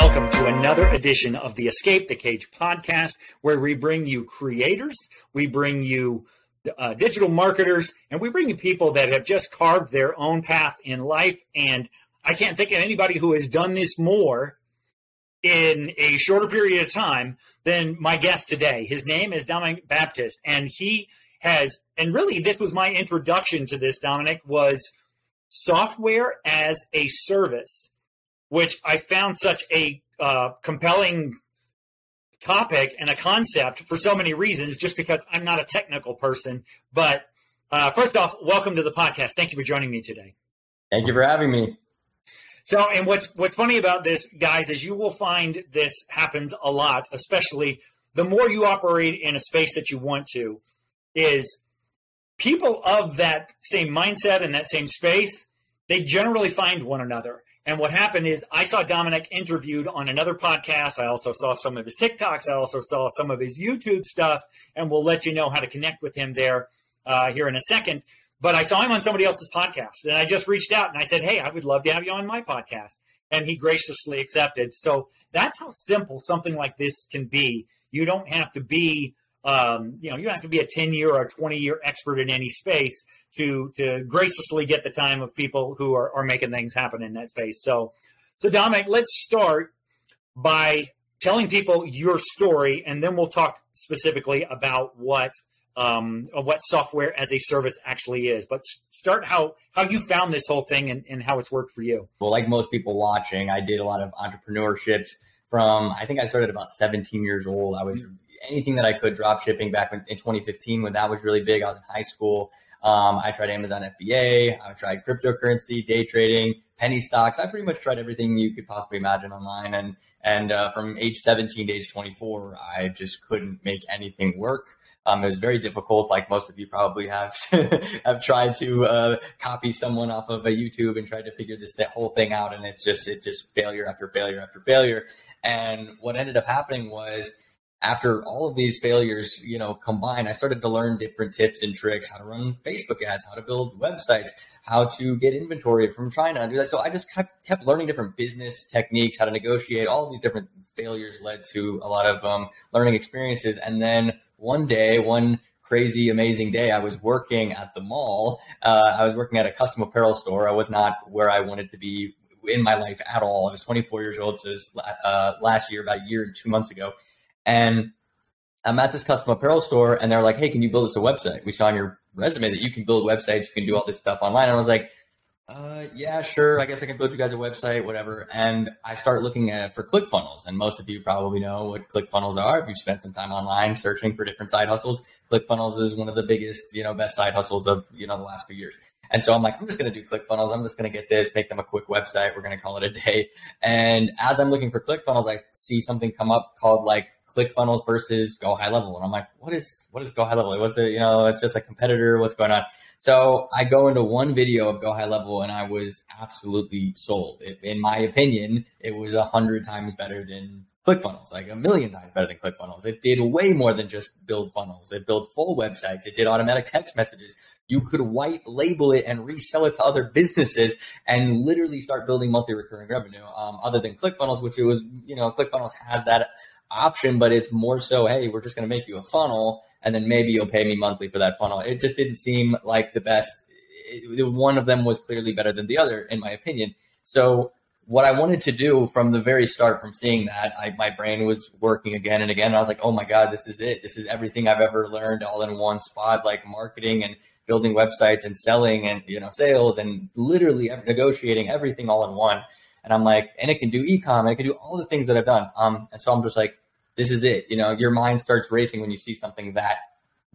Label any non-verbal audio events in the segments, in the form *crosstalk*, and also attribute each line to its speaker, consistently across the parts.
Speaker 1: welcome to another edition of the Escape the Cage podcast, where we bring you creators, we bring you uh, digital marketers, and we bring you people that have just carved their own path in life. And I can't think of anybody who has done this more in a shorter period of time than my guest today. His name is Dominic Baptist, and he has, and really, this was my introduction to this. Dominic was software as a service which I found such a uh, compelling topic and a concept for so many reasons, just because I'm not a technical person. But uh, first off, welcome to the podcast. Thank you for joining me today.
Speaker 2: Thank you for having me.
Speaker 1: So, and what's what's funny about this, guys, is you will find this happens a lot, especially the more you operate in a space that you want to, is people of that same mindset and that same space, they generally find one another. And what happened is I saw Dominic interviewed on another podcast. I also saw some of his TikToks. I also saw some of his YouTube stuff, and we'll let you know how to connect with him there uh, here in a second. But I saw him on somebody else's podcast, and I just reached out and I said, "Hey, I would love to have you on my podcast." And he graciously accepted. So that's how simple something like this can be. You don't have to be, um, you know, you don't have to be a ten year or a twenty year expert in any space to to graciously get the time of people who are, are making things happen in that space. So, so Dominic, let's start by telling people your story, and then we'll talk specifically about what um, what software as a service actually is. But start how how you found this whole thing and, and how it's worked for you.
Speaker 2: Well, like most people watching, I did a lot of entrepreneurships from I think I started about 17 years old. I was anything that I could drop shipping back in 2015 when that was really big. I was in high school. Um, I tried Amazon FBA. I tried cryptocurrency, day trading, penny stocks. I pretty much tried everything you could possibly imagine online. And and uh, from age 17 to age 24, I just couldn't make anything work. Um, it was very difficult, like most of you probably have *laughs* have tried to uh, copy someone off of a YouTube and tried to figure this whole thing out, and it's just it just failure after failure after failure. And what ended up happening was after all of these failures, you know, combined, I started to learn different tips and tricks, how to run Facebook ads, how to build websites, how to get inventory from China and do that. So I just kept, kept learning different business techniques, how to negotiate. All these different failures led to a lot of um, learning experiences. And then one day, one crazy, amazing day, I was working at the mall. Uh, I was working at a custom apparel store. I was not where I wanted to be in my life at all. I was 24 years old. So it was uh, last year, about a year and two months ago. And I'm at this custom apparel store and they're like, hey, can you build us a website? We saw on your resume that you can build websites, you can do all this stuff online. And I was like, uh, yeah, sure. I guess I can build you guys a website, whatever. And I start looking at for ClickFunnels, and most of you probably know what ClickFunnels are. If you've spent some time online searching for different side hustles, ClickFunnels is one of the biggest, you know, best side hustles of you know the last few years. And so I'm like, I'm just going to do ClickFunnels. I'm just going to get this, make them a quick website. We're going to call it a day. And as I'm looking for ClickFunnels, I see something come up called like ClickFunnels versus Go High Level. And I'm like, what is what is Go High Level? What's it? You know, it's just a competitor. What's going on? So I go into one video of Go High Level, and I was absolutely sold. It, in my opinion, it was a hundred times better than ClickFunnels, like a million times better than ClickFunnels. It did way more than just build funnels. It built full websites. It did automatic text messages. You could white label it and resell it to other businesses and literally start building monthly recurring revenue. Um, other than ClickFunnels, which it was, you know, ClickFunnels has that option, but it's more so, hey, we're just going to make you a funnel and then maybe you'll pay me monthly for that funnel. It just didn't seem like the best. It, one of them was clearly better than the other, in my opinion. So what I wanted to do from the very start, from seeing that, I, my brain was working again and again. And I was like, oh my God, this is it. This is everything I've ever learned all in one spot, like marketing and building websites and selling and, you know, sales and literally negotiating everything all in one. And I'm like, and it can do ecom and it can do all the things that I've done. Um, and so I'm just like, this is it. You know, your mind starts racing when you see something that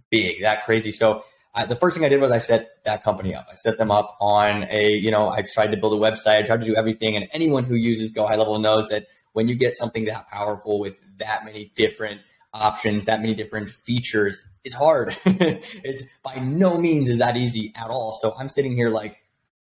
Speaker 2: big, that crazy. So I, the first thing I did was I set that company up. I set them up on a, you know, I tried to build a website. I tried to do everything. And anyone who uses Go High Level knows that when you get something that powerful with that many different options, that many different features, it's hard. *laughs* it's by no means is that easy at all. So I'm sitting here like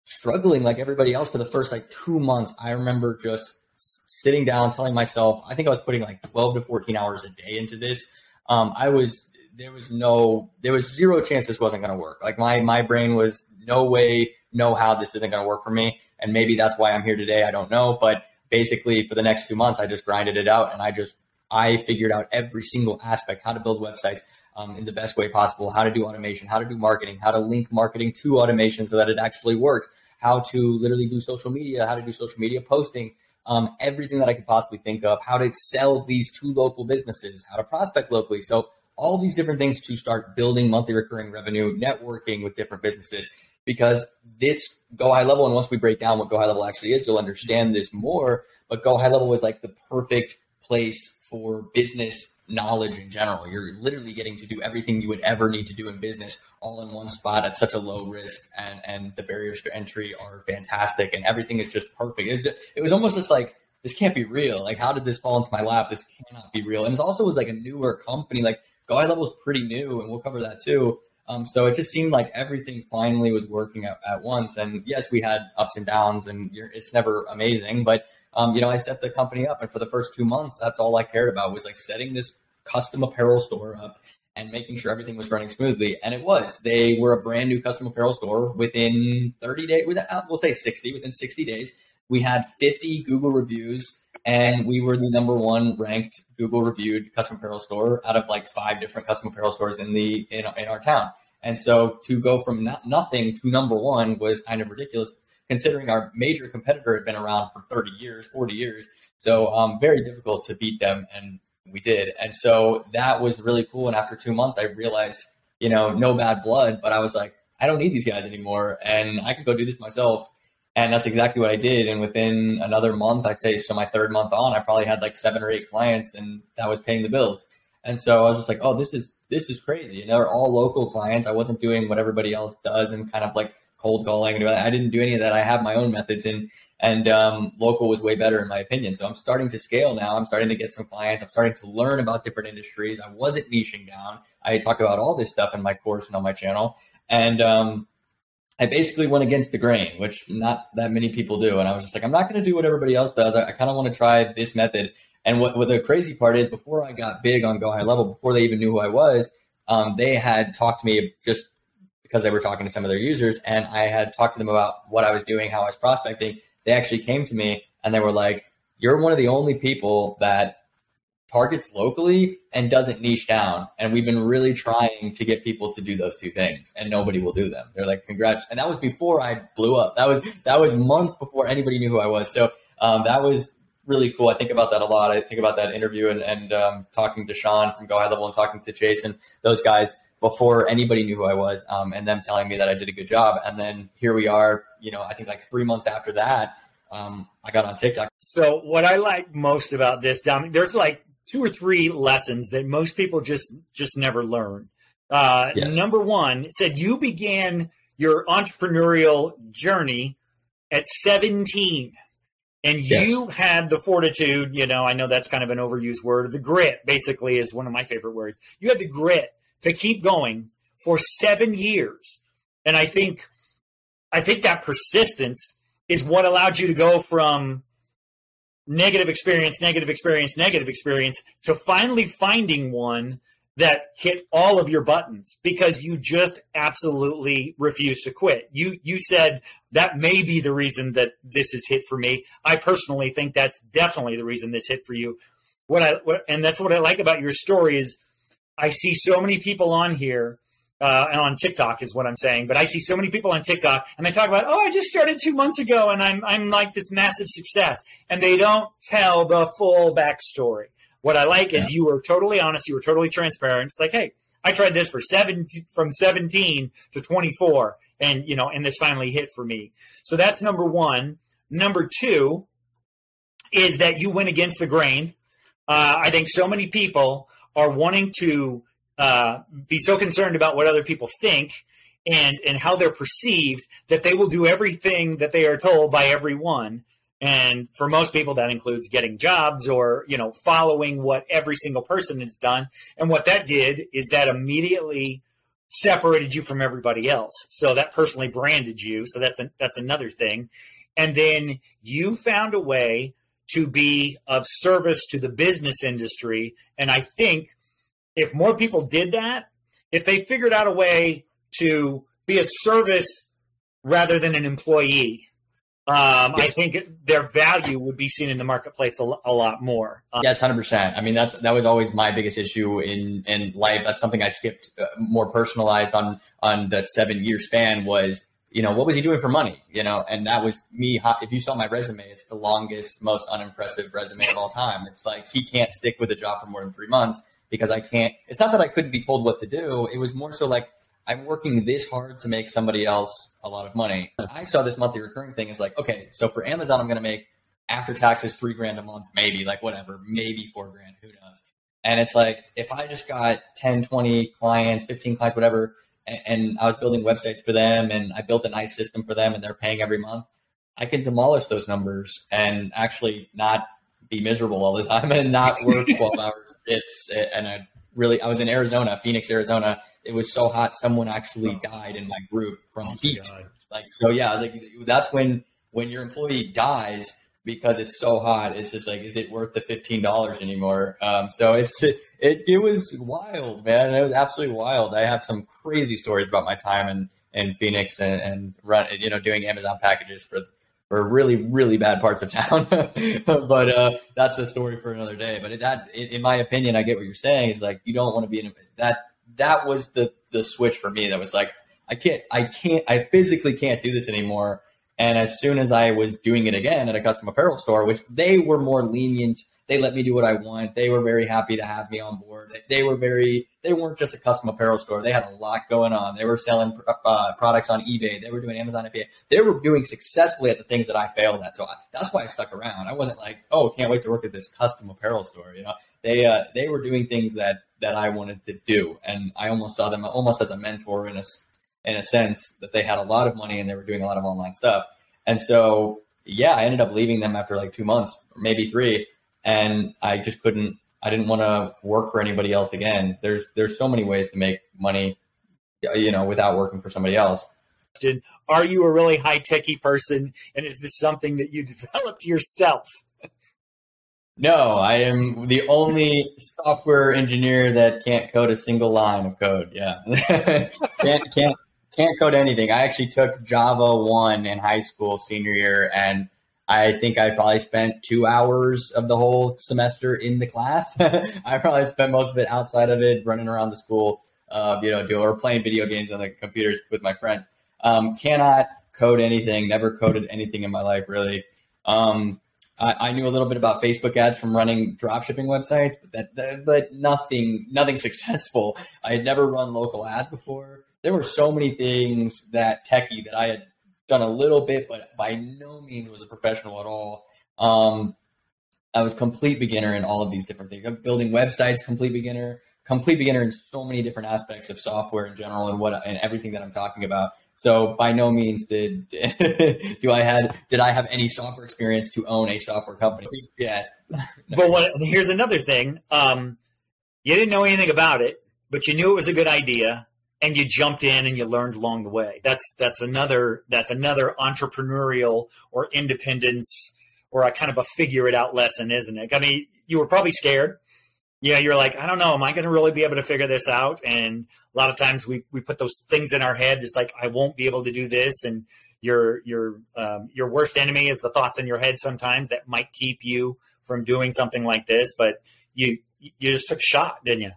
Speaker 2: struggling like everybody else for the first like two months. I remember just sitting down, telling myself, I think I was putting like 12 to 14 hours a day into this. Um, I was, there was no, there was zero chance this wasn't going to work. Like my, my brain was no way, no how this isn't going to work for me. And maybe that's why I'm here today. I don't know, but basically for the next two months, I just grinded it out and I just I figured out every single aspect, how to build websites um, in the best way possible, how to do automation, how to do marketing, how to link marketing to automation so that it actually works, how to literally do social media, how to do social media posting, um, everything that I could possibly think of, how to sell these to local businesses, how to prospect locally. So all these different things to start building monthly recurring revenue, networking with different businesses, because this go high level. And once we break down what go high level actually is, you'll understand this more. But go high level was like the perfect place for business knowledge in general. You're literally getting to do everything you would ever need to do in business all in one spot at such a low risk, and and the barriers to entry are fantastic, and everything is just perfect. It was almost just like this can't be real. Like, how did this fall into my lap? This cannot be real. And it also was like a newer company. Like, High Level is pretty new, and we'll cover that too. Um, so it just seemed like everything finally was working at, at once. And yes, we had ups and downs, and it's never amazing, but um, you know, I set the company up, and for the first two months, that's all I cared about was like setting this custom apparel store up and making sure everything was running smoothly. And it was. They were a brand new custom apparel store within 30 days. Uh, we'll say 60. Within 60 days, we had 50 Google reviews, and we were the number one ranked Google reviewed custom apparel store out of like five different custom apparel stores in the in, in our town. And so to go from not, nothing to number one was kind of ridiculous considering our major competitor had been around for 30 years, 40 years. So um, very difficult to beat them, and we did. And so that was really cool. And after two months, I realized, you know, no bad blood, but I was like, I don't need these guys anymore, and I can go do this myself. And that's exactly what I did. And within another month, I'd say, so my third month on, I probably had like seven or eight clients, and that was paying the bills. And so I was just like, oh, this is this is crazy. And they're all local clients. I wasn't doing what everybody else does and kind of like cold calling. I didn't do any of that. I have my own methods, and and um, local was way better in my opinion. So I'm starting to scale now. I'm starting to get some clients. I'm starting to learn about different industries. I wasn't niching down. I talk about all this stuff in my course and on my channel, and um, I basically went against the grain, which not that many people do. And I was just like, I'm not going to do what everybody else does. I, I kind of want to try this method. And what, what the crazy part is, before I got big on Go High Level, before they even knew who I was, um, they had talked to me just because they were talking to some of their users and I had talked to them about what I was doing, how I was prospecting. They actually came to me and they were like, You're one of the only people that targets locally and doesn't niche down. And we've been really trying to get people to do those two things and nobody will do them. They're like, congrats. And that was before I blew up. That was, that was months before anybody knew who I was. So, um, that was really cool. I think about that a lot. I think about that interview and, and, um, talking to Sean from Go High Level and talking to Jason, those guys before anybody knew who I was, um, and them telling me that I did a good job. And then here we are, you know, I think like three months after that, um, I got on TikTok.
Speaker 1: So what I like most about this, Dom, there's like two or three lessons that most people just just never learn. Uh, yes. Number one said you began your entrepreneurial journey at 17 and you yes. had the fortitude you know i know that's kind of an overused word the grit basically is one of my favorite words you had the grit to keep going for seven years. And I think, I think that persistence is what allowed you to go from negative experience, negative experience, negative experience to finally finding one that hit all of your buttons because you just absolutely refused to quit. You you said that may be the reason that this is hit for me. I personally think that's definitely the reason this hit for you. What I what, and that's what I like about your story is I see so many people on here uh, and on TikTok is what I'm saying, but I see so many people on TikTok and they talk about, oh, I just started two months ago and I'm I'm like this massive success, and they don't tell the full backstory. What I like yeah. is you were totally honest, you were totally transparent. It's like, hey, I tried this for seven from 17 to 24, and you know, and this finally hit for me. So that's number one. Number two is that you went against the grain. Uh, I think so many people are wanting to uh, be so concerned about what other people think and and how they're perceived that they will do everything that they are told by everyone. And for most people that includes getting jobs or you know following what every single person has done. And what that did is that immediately separated you from everybody else. So that personally branded you. So that's a, that's another thing. And then you found a way to be of service to the business industry. And I think if more people did that, if they figured out a way to be a service rather than an employee, um, I think their value would be seen in the marketplace a, a lot more.
Speaker 2: Um, yes, hundred percent. I mean, that's that was always my biggest issue in in life. That's something I skipped uh, more personalized on on that seven year span was you know what was he doing for money you know and that was me if you saw my resume it's the longest most unimpressive resume of all time it's like he can't stick with a job for more than three months because i can't it's not that i couldn't be told what to do it was more so like I'm working this hard to make somebody else a lot of money. I saw this monthly recurring thing is like, okay, so for Amazon, I'm going to make after taxes three grand a month, maybe like whatever, maybe four grand, who knows? And it's like, if I just got 10, 20 clients, 15 clients, whatever, and, I was building websites for them and I built a nice system for them and they're paying every month, I can demolish those numbers and actually not be miserable all the time and not *laughs* work 12 hours shifts. And I really, I was in Arizona, Phoenix, Arizona, it was so hot, someone actually oh. died in my group from oh, heat. God. Like so, yeah. I was like, that's when when your employee dies because it's so hot. It's just like, is it worth the fifteen dollars anymore? Um, so it's it, it, was wild, man. It was absolutely wild. I have some crazy stories about my time in in Phoenix and, and run you know doing Amazon packages for for really really bad parts of town. *laughs* but uh, that's a story for another day. But that, in my opinion, I get what you're saying. Is like you don't want to be in that that was the the switch for me. That was like I can't I can't I physically can't do this anymore. And as soon as I was doing it again at a custom apparel store, which they were more lenient, they let me do what I want. They were very happy to have me on board. They were very, they weren't just a custom apparel store. They had a lot going on. They were selling uh, products on eBay. They were doing Amazon FBA. They were doing successfully at the things that I failed at. So I, that's why I stuck around. I wasn't like, oh, can't wait to work at this custom apparel store. You know, they uh, they were doing things that that I wanted to do, and I almost saw them almost as a mentor in a in a sense that they had a lot of money and they were doing a lot of online stuff. And so, yeah, I ended up leaving them after like two months, maybe three, and I just couldn't. I didn't want to work for anybody else again. There's there's so many ways to make money, you know, without working for somebody else.
Speaker 1: Are you a really high techy person, and is this something that you *laughs* developed yourself?
Speaker 2: No, I am the only software engineer that can't code a single line of code. Yeah, *laughs* can't can't can't code anything. I actually took Java one in high school senior year, and I think I probably spent two hours of the whole semester in the class. *laughs* I probably spent most of it outside of it, running around the school, uh, you know, do, or playing video games on the computers with my friends. Um, cannot code anything. Never coded anything in my life really. Um, I, I, knew a little bit about Facebook ads from running dropshipping websites, but that, that, but nothing nothing *laughs* successful. I had never run local ads before. There were so many things that techie that I had done a little bit, but by no means was a professional at all. Um, I was complete beginner in all of these different things. Building websites, complete beginner, complete beginner in so many different aspects of software in general and what and everything that I'm talking about. So by no means did *laughs* do I had did I have any software experience to own a software company yet. *laughs*
Speaker 1: but what, here's another thing: um, you didn't know anything about it, but you knew it was a good idea, and you jumped in and you learned along the way. That's that's another that's another entrepreneurial or independence or a kind of a figure it out lesson, isn't it? I mean, you were probably scared yeah, you're like, I don't know, am I going to really be able to figure this out? And a lot of times we, we put those things in our head, just like I won't be able to do this, and your your um, your worst enemy is the thoughts in your head sometimes that might keep you from doing something like this. But you you just took a shot, didn't you?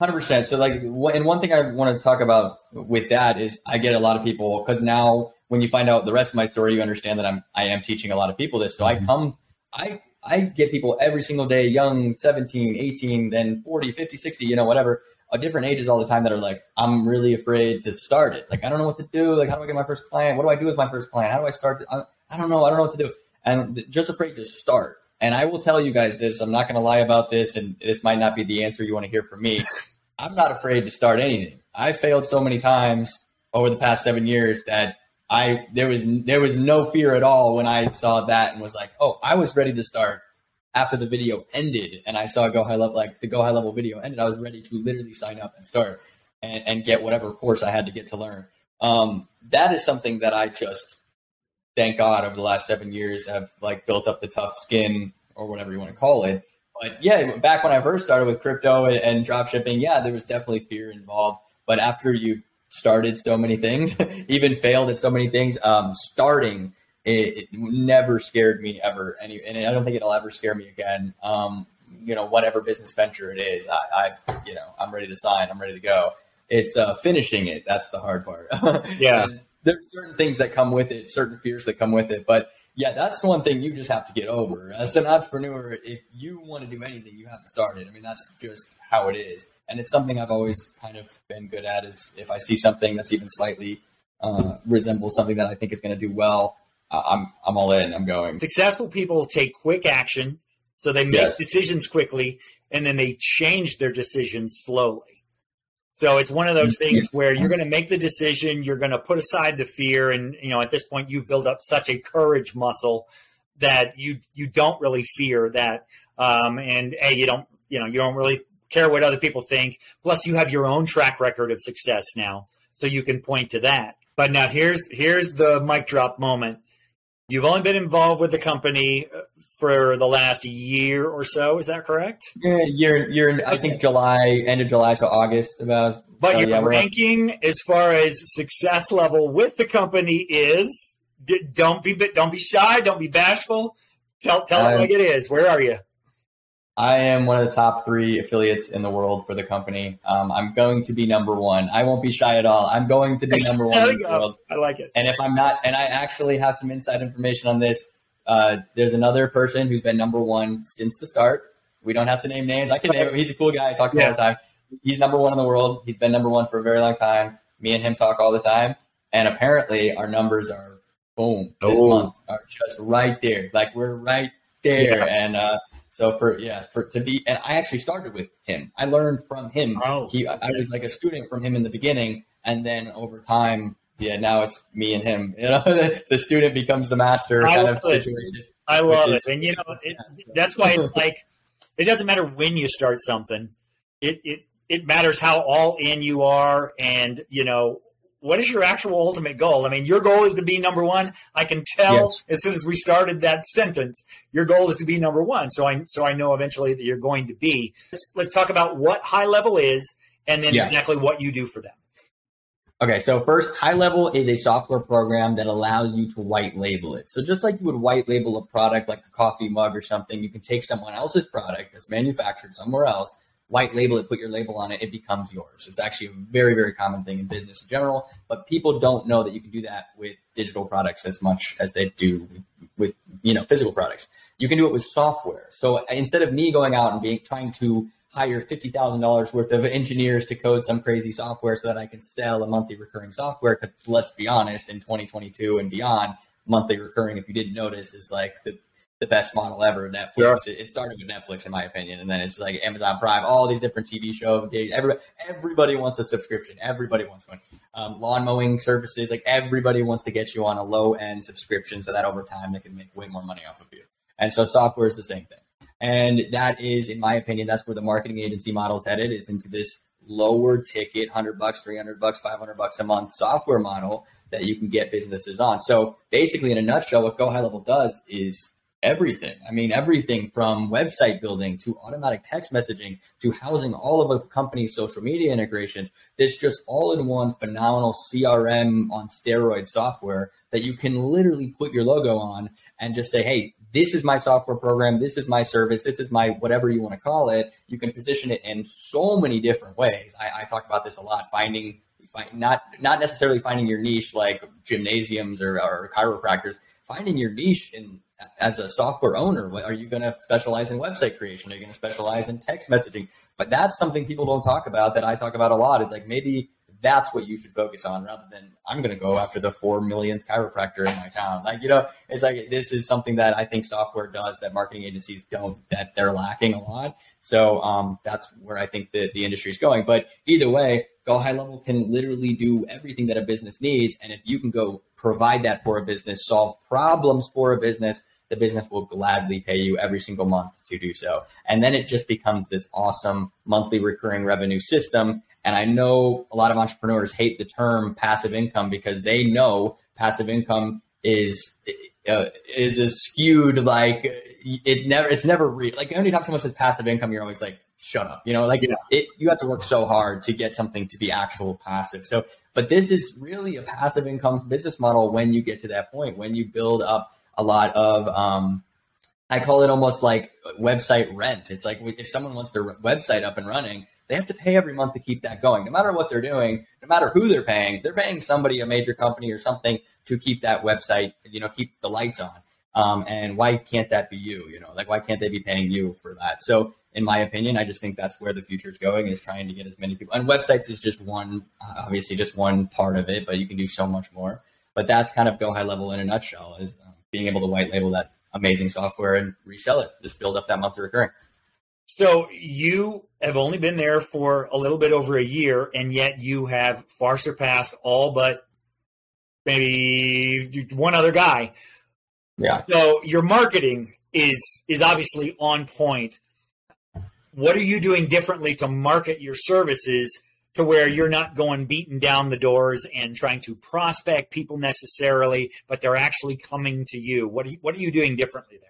Speaker 2: Hundred percent. So like, and one thing I want to talk about with that is I get a lot of people because now when you find out the rest of my story, you understand that I'm I am teaching a lot of people this. So mm-hmm. I come I I get people every single day, young, 17, 18, then 40, 50, 60, you know, whatever, uh, different ages all the time that are like, I'm really afraid to start it. Like, I don't know what to do. Like, how do I get my first client? What do I do with my first client? How do I start? I, I don't know. I don't know what to do. And just afraid to start. And I will tell you guys this. I'm not going to lie about this. And this might not be the answer you want to hear from me. *laughs* I'm not afraid to start anything. I failed so many times over the past seven years that I there was there was no fear at all when I saw that and was like, oh, I was ready to start after the video ended and I saw go high level like the go high level video ended. I was ready to literally sign up and start and, and get whatever course I had to get to learn. Um, that is something that I just thank God over the last seven years have like built up the tough skin or whatever you want to call it. But yeah, back when I first started with crypto and, and drop shipping, yeah, there was definitely fear involved. But after you've started so many things, *laughs* even failed at so many things. Um, starting it, it never scared me ever. Any, and I don't think it'll ever scare me again. Um, you know, whatever business venture it is, I, I, you know, I'm ready to sign. I'm ready to go. It's uh, finishing it. That's the hard part. *laughs*
Speaker 1: yeah.
Speaker 2: There's certain things that come with it, certain fears that come with it, but yeah, that's one thing you just have to get over. As an entrepreneur, if you want to do anything, you have to start it. I mean, that's just how it is. And it's something I've always kind of been good at is if I see something that's even slightly uh, resembles something that I think is going to do well, uh, I'm I'm all in. I'm going.
Speaker 1: Successful people take quick action, so they make yes. decisions quickly, and then they change their decisions slowly. So it's one of those things where you're going to make the decision, you're going to put aside the fear, and you know at this point you've built up such a courage muscle that you you don't really fear that, um, and a you don't you know you don't really care what other people think. Plus, you have your own track record of success now, so you can point to that. But now here's here's the mic drop moment. You've only been involved with the company uh, for the last year or so. Is that correct?
Speaker 2: Yeah, year, year. I think July, end of July so August. About.
Speaker 1: But your yeah, ranking, as far as success level with the company, is don't be don't be shy, don't be bashful. Tell tell it like it is. Where are you?
Speaker 2: I am one of the top three affiliates in the world for the company. Um, I'm going to be number one. I won't be shy at all. I'm going to be number *laughs* one in the world.
Speaker 1: I like it.
Speaker 2: And if I'm not, and I actually have some inside information on this. Uh, there's another person who's been number one since the start. We don't have to name names. I can name him. He's a cool guy. I talk to him yeah. all the time. He's number one in the world. He's been number one for a very long time. Me and him talk all the time. And apparently our numbers are boom this oh. month are just right there. Like we're right there. Yeah. And uh, so for yeah, for to be and I actually started with him. I learned from him. Oh, he. I was like a student from him in the beginning, and then over time, yeah, now it's me and him. You know, the, *laughs* the student becomes the master I kind of situation.
Speaker 1: I love it, and you know it, *laughs* that's why it's like it doesn't matter when you start something. It it it matters how all in you are, and you know what is your actual ultimate goal? I mean, your goal is to be number one. I can tell yes. as soon as we started that sentence, your goal is to be number one. So I so I know eventually that you're going to be. Let's, let's talk about what high level is, and then yeah. exactly what you do for them.
Speaker 2: Okay, so first, high level is a software program that allows you to white label it. So just like you would white label a product like a coffee mug or something, you can take someone else's product that's manufactured somewhere else white label it, put your label on it, it becomes yours. It's actually a very, very common thing in business in general, but people don't know that you can do that with digital products as much as they do with, with you know, physical products. You can do it with software. So instead of me going out and being trying to hire $50,000 worth of engineers to code some crazy software so that I can sell a monthly recurring software, because let's be honest, in 2022 and beyond, monthly recurring, if you didn't notice, is like the the best model ever. Netflix. Sure. It, it, started with Netflix, in my opinion, and then it's like Amazon Prime, all these different TV shows. Everybody, everybody wants a subscription. Everybody wants one. Um, lawn mowing services, like everybody wants to get you on a low end subscription, so that over time they can make way more money off of you. And so software is the same thing. And that is, in my opinion, that's where the marketing agency model is headed is into this lower ticket, hundred bucks, three hundred bucks, five hundred bucks a month software model that you can get businesses on. So basically, in a nutshell, what Go High Level does is everything. I mean, everything from website building to automatic text messaging to housing all of a company's social media integrations. This just all in one phenomenal CRM on steroid software that you can literally put your logo on and just say, hey, this is my software program. This is my service. This is my whatever you want to call it. You can position it in so many different ways. I, I talk about this a lot, finding not not necessarily finding your niche like gymnasiums or, or chiropractors, finding your niche in as a software owner, are you going to specialize in website creation? Are you going to specialize in text messaging? But that's something people don't talk about that I talk about a lot is like maybe that's what you should focus on rather than I'm going to go after the four millionth chiropractor in my town. Like, you know, it's like this is something that I think software does that marketing agencies don't, that they're lacking a lot. So um, that's where I think the, the industry is going. But either way, Go High Level can literally do everything that a business needs. And if you can go provide that for a business, solve problems for a business, the business will gladly pay you every single month to do so. And then it just becomes this awesome monthly recurring revenue system. And I know a lot of entrepreneurs hate the term passive income because they know passive income is uh, is a skewed like it never it's never real. Like anytime someone says passive income, you're always like shut up. You know, like yeah. it, you have to work so hard to get something to be actual passive. So, but this is really a passive income business model when you get to that point, when you build up a lot of, um, I call it almost like website rent. It's like if someone wants their website up and running, they have to pay every month to keep that going. No matter what they're doing, no matter who they're paying, they're paying somebody, a major company or something, to keep that website, you know, keep the lights on. Um, and why can't that be you? You know, like why can't they be paying you for that? So, in my opinion, I just think that's where the future is going is trying to get as many people. And websites is just one, obviously, just one part of it, but you can do so much more. But that's kind of go high level in a nutshell is um, being able to white label that amazing software and resell it, just build up that monthly recurring.
Speaker 1: So you have only been there for a little bit over a year, and yet you have far surpassed all but maybe one other guy.
Speaker 2: Yeah.
Speaker 1: So your marketing is is obviously on point. What are you doing differently to market your services to where you're not going beating down the doors and trying to prospect people necessarily, but they're actually coming to you? What are you, what are you doing differently there?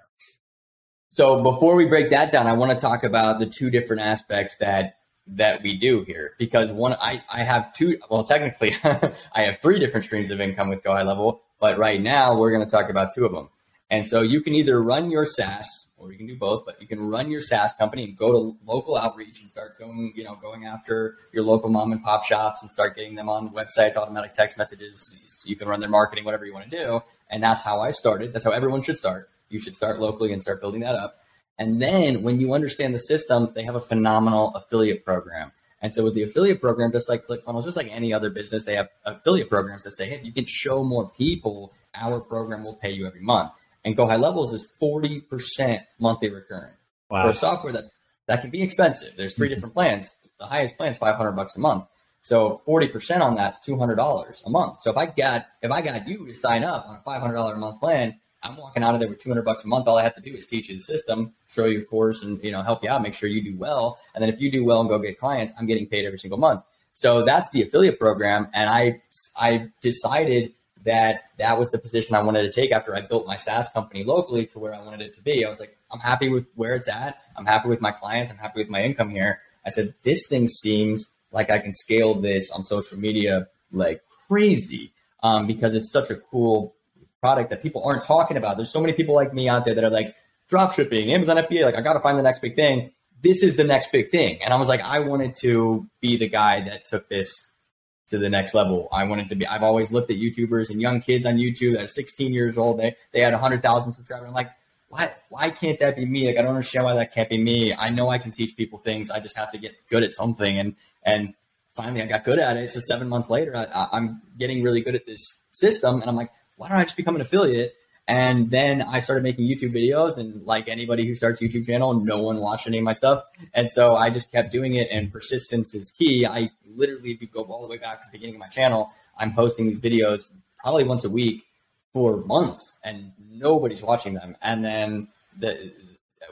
Speaker 2: So before we break that down, I want to talk about the two different aspects that that we do here because one I, I have two well technically *laughs* I have three different streams of income with Go High Level, but right now we're going to talk about two of them. And so you can either run your SaaS or you can do both, but you can run your SaaS company and go to local outreach and start going, you know, going after your local mom and pop shops and start getting them on websites, automatic text messages. You can run their marketing, whatever you want to do. And that's how I started. That's how everyone should start. You should start locally and start building that up. And then when you understand the system, they have a phenomenal affiliate program. And so with the affiliate program, just like ClickFunnels, just like any other business, they have affiliate programs that say, hey, if you can show more people, our program will pay you every month. And Go High Levels is 40% monthly recurring. Wow. For software that's, that can be expensive. There's 3 mm-hmm. different plans. The highest plan is 500 bucks a month. So 40% on that's $200 a month. So if I got, if I got you to sign up on a $500 a month plan, I'm walking out of there with 200 bucks a month. All I have to do is teach you the system, show you a course, and you know help you out, make sure you do well. And then if you do well and go get clients, I'm getting paid every single month. So that's the affiliate program, and I I decided that that was the position I wanted to take after I built my SaaS company locally to where I wanted it to be. I was like, I'm happy with where it's at. I'm happy with my clients. I'm happy with my income here. I said, this thing seems like I can scale this on social media like crazy um, because it's such a cool product that people aren't talking about. There's so many people like me out there that are like drop shipping, Amazon FBA, like I got to find the next big thing. This is the next big thing. And I was like, I wanted to be the guy that took this to the next level. I wanted to be, I've always looked at YouTubers and young kids on YouTube that are 16 years old. They, they had 100,000 subscribers. I'm like, why, why can't that be me? Like, I don't understand why that can't be me. I know I can teach people things. I just have to get good at something. And, and finally I got good at it. So seven months later, I, I'm getting really good at this system. And I'm like, why don't I just become an affiliate? And then I started making YouTube videos, and like anybody who starts YouTube channel, no one watched any of my stuff, and so I just kept doing it. And persistence is key. I literally, if you go all the way back to the beginning of my channel, I'm posting these videos probably once a week for months, and nobody's watching them. And then the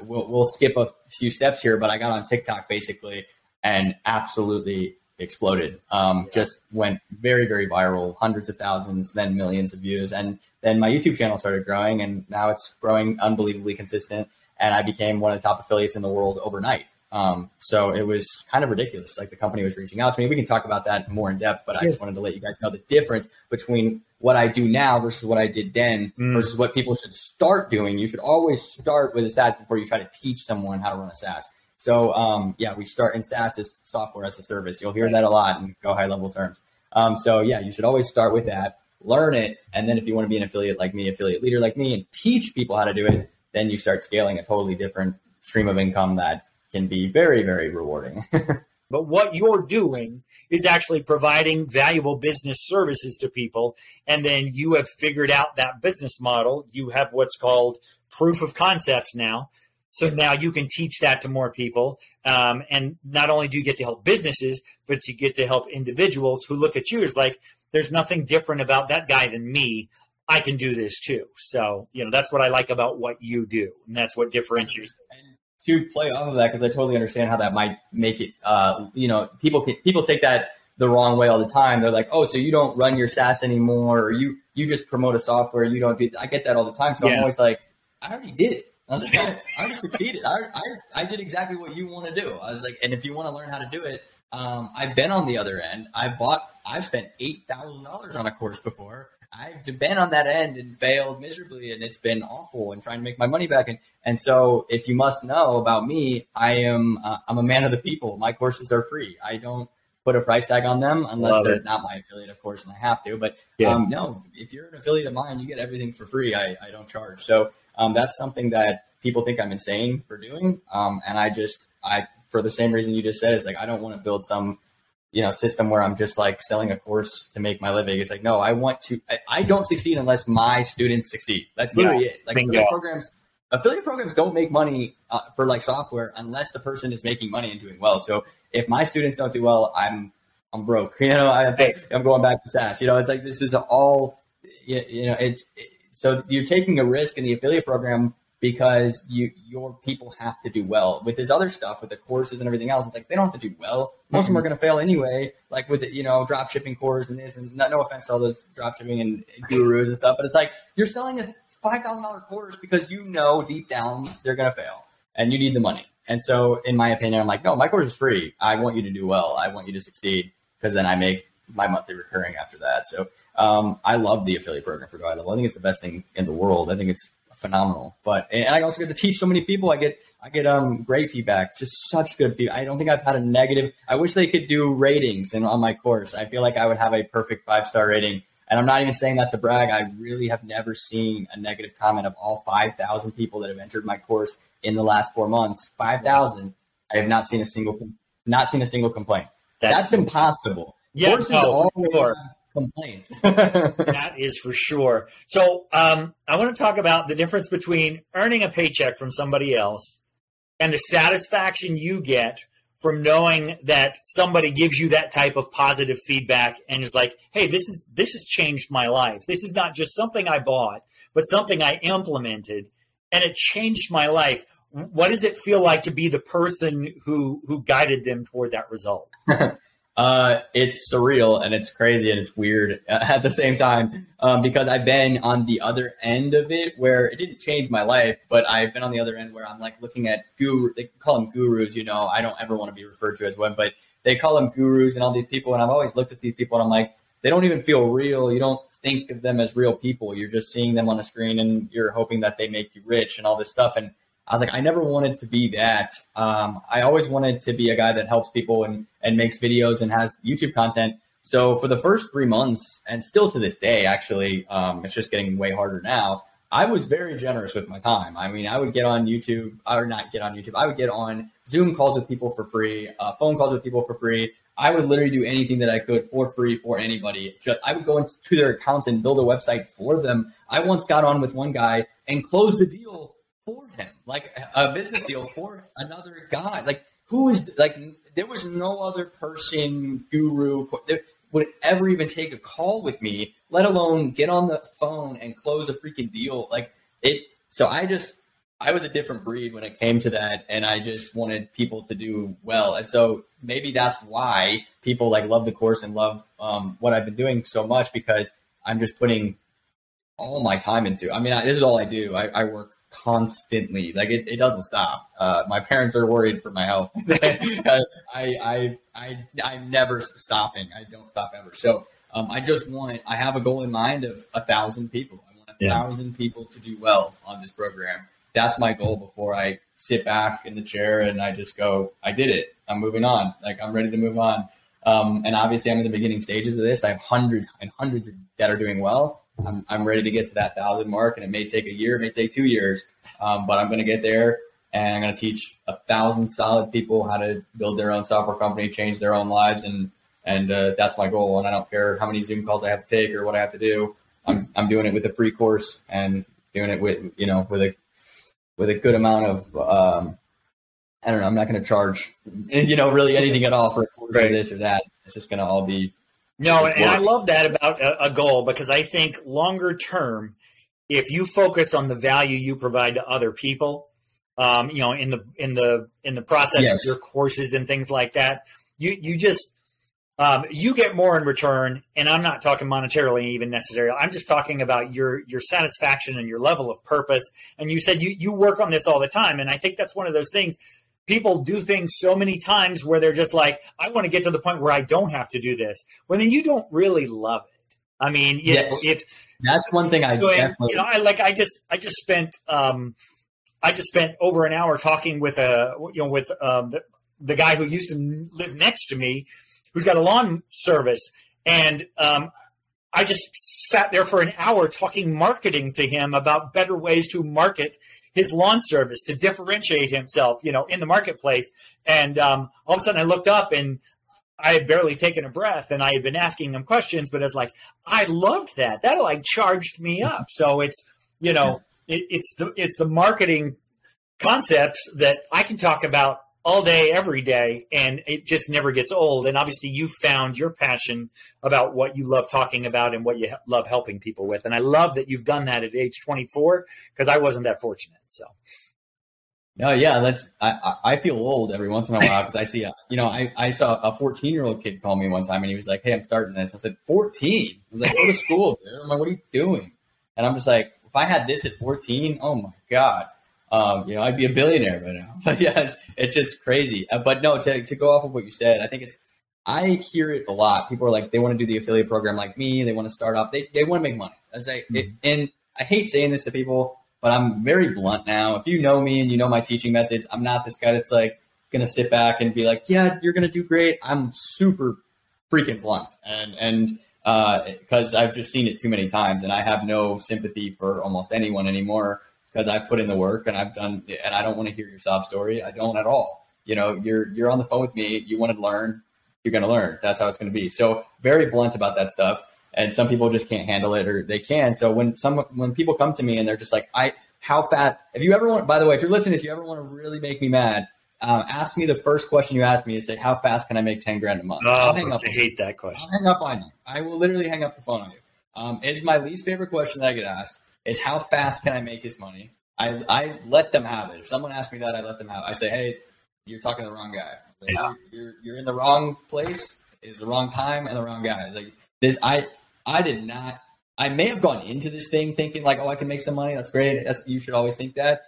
Speaker 2: we'll, we'll skip a few steps here, but I got on TikTok basically, and absolutely exploded. Um, yeah. Just went very, very viral, hundreds of thousands, then millions of views. And then my YouTube channel started growing, and now it's growing unbelievably consistent. And I became one of the top affiliates in the world overnight. Um, so it was kind of ridiculous. Like the company was reaching out to me. We can talk about that more in depth, but I just wanted to let you guys know the difference between what I do now versus what I did then mm. versus what people should start doing. You should always start with a SaaS before you try to teach someone how to run a SaaS. So um, yeah, we start in SaaS as software as a service. You'll hear that a lot in go high level terms. Um, so yeah, you should always start with that, learn it, and then if you want to be an affiliate like me, affiliate leader like me, and teach people how to do it, then you start scaling a totally different stream of income that can be very very rewarding. *laughs*
Speaker 1: but what you're doing is actually providing valuable business services to people, and then you have figured out that business model. You have what's called proof of concept now so now you can teach that to more people. Um, and not only do you get to help businesses, but you get to help individuals who look at you as like, there's nothing different about that guy than me. I can do this too. So, you know, that's what I like about what you do. And that's what differentiates.
Speaker 2: And to play off of that, because I totally understand how that might make it, uh, you know, people, can, people take that the wrong way all the time. They're like, oh, so you don't run your SaaS anymore, or you, you just promote a software. You don't do, I get that all the time. So yeah. I'm always like, I already did it I was like, I, I succeeded. I, I, I did exactly what you want to do. I was like, and if you want to learn how to do it, um, I've been on the other end. I bought, I've spent eight thousand dollars on a course before. I've been on that end and failed miserably, and it's been awful. And trying to make my money back. And and so, if you must know about me, I am uh, I'm a man of the people. My courses are free. I don't put a price tag on them unless Love they're it. not my affiliate, of course, and I have to. But yeah. um, no, if you're an affiliate of mine, you get everything for free. I, I don't charge. So um, that's something that people think I'm insane for doing. Um, and I just I for the same reason you just said is like I don't want to build some you know system where I'm just like selling a course to make my living. It's like no, I want to. I, I don't succeed unless my students succeed. That's literally yeah. it. Like affiliate programs, affiliate programs don't make money uh, for like software unless the person is making money and doing well. So if my students don't do well, I'm I'm broke. *laughs* You know, I, I'm going back to SaaS. You know, it's like this is all. You know, it's so you're taking a risk in the affiliate program because you your people have to do well. With this other stuff, with the courses and everything else, it's like they don't have to do well. Most mm-hmm. of them are going to fail anyway. Like with the, you know drop shipping course and this, and not, no offense to all those drop shipping and gurus and stuff, but it's like you're selling a five thousand dollar course because you know deep down they're going to fail and you need the money. And so, in my opinion, I'm like, no, my course is free. I want you to do well. I want you to succeed because then I make my monthly recurring after that. So um, I love the affiliate program for Go Level. I think it's the best thing in the world. I think it's phenomenal. But and I also get to teach so many people. I get I get um great feedback, just such good feedback. I don't think I've had a negative. I wish they could do ratings and on my course. I feel like I would have a perfect five star rating. And I'm not even saying that to brag. I really have never seen a negative comment of all 5,000 people that have entered my course in the last four months. 5,000. I have not seen a single not seen a single complaint. That's, That's impossible.
Speaker 1: Yeah, Courses no, all sure
Speaker 2: complaints. *laughs*
Speaker 1: that is for sure. So um, I want to talk about the difference between earning a paycheck from somebody else and the satisfaction you get from knowing that somebody gives you that type of positive feedback and is like, "Hey, this is this has changed my life. This is not just something I bought, but something I implemented, and it changed my life." What does it feel like to be the person who who guided them toward that result? *laughs*
Speaker 2: Uh, it's surreal and it's crazy and it's weird *laughs* at the same time um, because I've been on the other end of it where it didn't change my life, but I've been on the other end where I'm like looking at guru. They call them gurus, you know. I don't ever want to be referred to as one, but they call them gurus and all these people. And I've always looked at these people and I'm like, they don't even feel real. You don't think of them as real people. You're just seeing them on a screen and you're hoping that they make you rich and all this stuff. And I was like, I never wanted to be that. Um, I always wanted to be a guy that helps people and, and makes videos and has YouTube content. So for the first three months, and still to this day, actually, um, it's just getting way harder now. I was very generous with my time. I mean, I would get on YouTube, or not get on YouTube. I would get on Zoom calls with people for free, uh, phone calls with people for free. I would literally do anything that I could for free for anybody. Just, I would go into their accounts and build a website for them. I once got on with one guy and closed the deal for him, like a business deal for another guy. Like who is like there was no other person guru that would ever even take a call with me, let alone get on the phone and close a freaking deal. Like it. So I just I was a different breed when it came to that, and I just wanted people to do well. And so maybe that's why people like love the course and love um, what I've been doing so much because I'm just putting all my time into. I mean, I, this is all I do. I, I work constantly. Like it, it doesn't stop. Uh, my parents are worried for my health. *laughs* I, I, I, I'm never stopping. I don't stop ever. So um, I just want, I have a goal in mind of a thousand people. I want a yeah. thousand people to do well on this program. That's my goal before I sit back in the chair and I just go, I did it. I'm moving on. Like I'm ready to move on. Um, and obviously I'm in the beginning stages of this. I have hundreds and hundreds that are doing well I'm, I'm ready to get to that thousand mark, and it may take a year, it may take two years, um, but I'm going to get there, and I'm going to teach a thousand solid people how to build their own software company, change their own lives, and and uh, that's my goal. And I don't care how many Zoom calls I have to take or what I have to do. I'm I'm doing it with a free course and doing it with you know with a with a good amount of um, I don't know. I'm not going to charge you know really anything at all for right. this or that. It's just going to all be
Speaker 1: no, and, I love that about a, a goal because I think longer term, if you focus on the value you provide to other people, um, you know, in the in the in the process yes. of your courses and things like that, you you just um, you get more in return. And I'm not talking monetarily even necessarily. I'm just talking about your your satisfaction and your level of purpose. And you said you you work on this all the time, and I think that's one of those things. People do things so many times where they're just like, I want to get to the point where I don't have to do this. When then you don't really love it. I mean, yes. know, if
Speaker 2: that's one thing I
Speaker 1: doing,
Speaker 2: definitely,
Speaker 1: you know, I like. I just I just spent um, I just spent over an hour talking with a you know with um, the, the guy who used to live next to me who's got a lawn service. And um, I just sat there for an hour talking marketing to him about better ways to market his lawn service to differentiate himself, you know, in the marketplace. And um, all of a sudden I looked up and I had barely taken a breath and I had been asking him questions, but it's like, I loved that. That like charged me up. So it's, you know, it, it's the, it's the marketing concepts that I can talk about all day, every day, and it just never gets old. And obviously, you found your passion about what you love talking about and what you love helping people with. And I love that you've done that at age 24 because I wasn't that fortunate. So.
Speaker 2: No, yeah, that's I, I feel old every once in a while because I see a, you know I, I saw a 14 year old kid call me one time and he was like, "Hey, I'm starting this." I said, "14?" I was like, "Go to school." Dude. I'm like, "What are you doing?" And I'm just like, if I had this at 14, oh my god, um, you know, I'd be a billionaire by now. *laughs* But yeah, it's, it's just crazy. Uh, but no, to, to go off of what you said, I think it's, I hear it a lot. People are like, they want to do the affiliate program like me. They want to start off. They, they want to make money. I say, mm-hmm. it, and I hate saying this to people, but I'm very blunt now. If you know me and you know my teaching methods, I'm not this guy that's like going to sit back and be like, yeah, you're going to do great. I'm super freaking blunt. And, and, because uh, I've just seen it too many times and I have no sympathy for almost anyone anymore because I've put in the work and I've done, and I don't want to hear your sob story. I don't at all. You know, you're you're on the phone with me. You want to learn. You're going to learn. That's how it's going to be. So very blunt about that stuff. And some people just can't handle it, or they can. So when some when people come to me and they're just like, I how fat? If you ever want, by the way, if you're listening, if you ever want to really make me mad, uh, ask me the first question you ask me is say, how fast can I make 10 grand a month?
Speaker 1: Oh, I'll hang up. I hate that question.
Speaker 2: I'll hang up on you. I will literally hang up the phone on you. Um, it's my least favorite question that I get asked is how fast can I make this money? I, I let them have it. If someone asks me that, I let them have it. I say, hey, you're talking to the wrong guy. Like, yeah. You're, you're in the wrong place, is the wrong time, and the wrong guy. Like this, I I did not. I may have gone into this thing thinking like, oh, I can make some money. That's great. That's, you should always think that.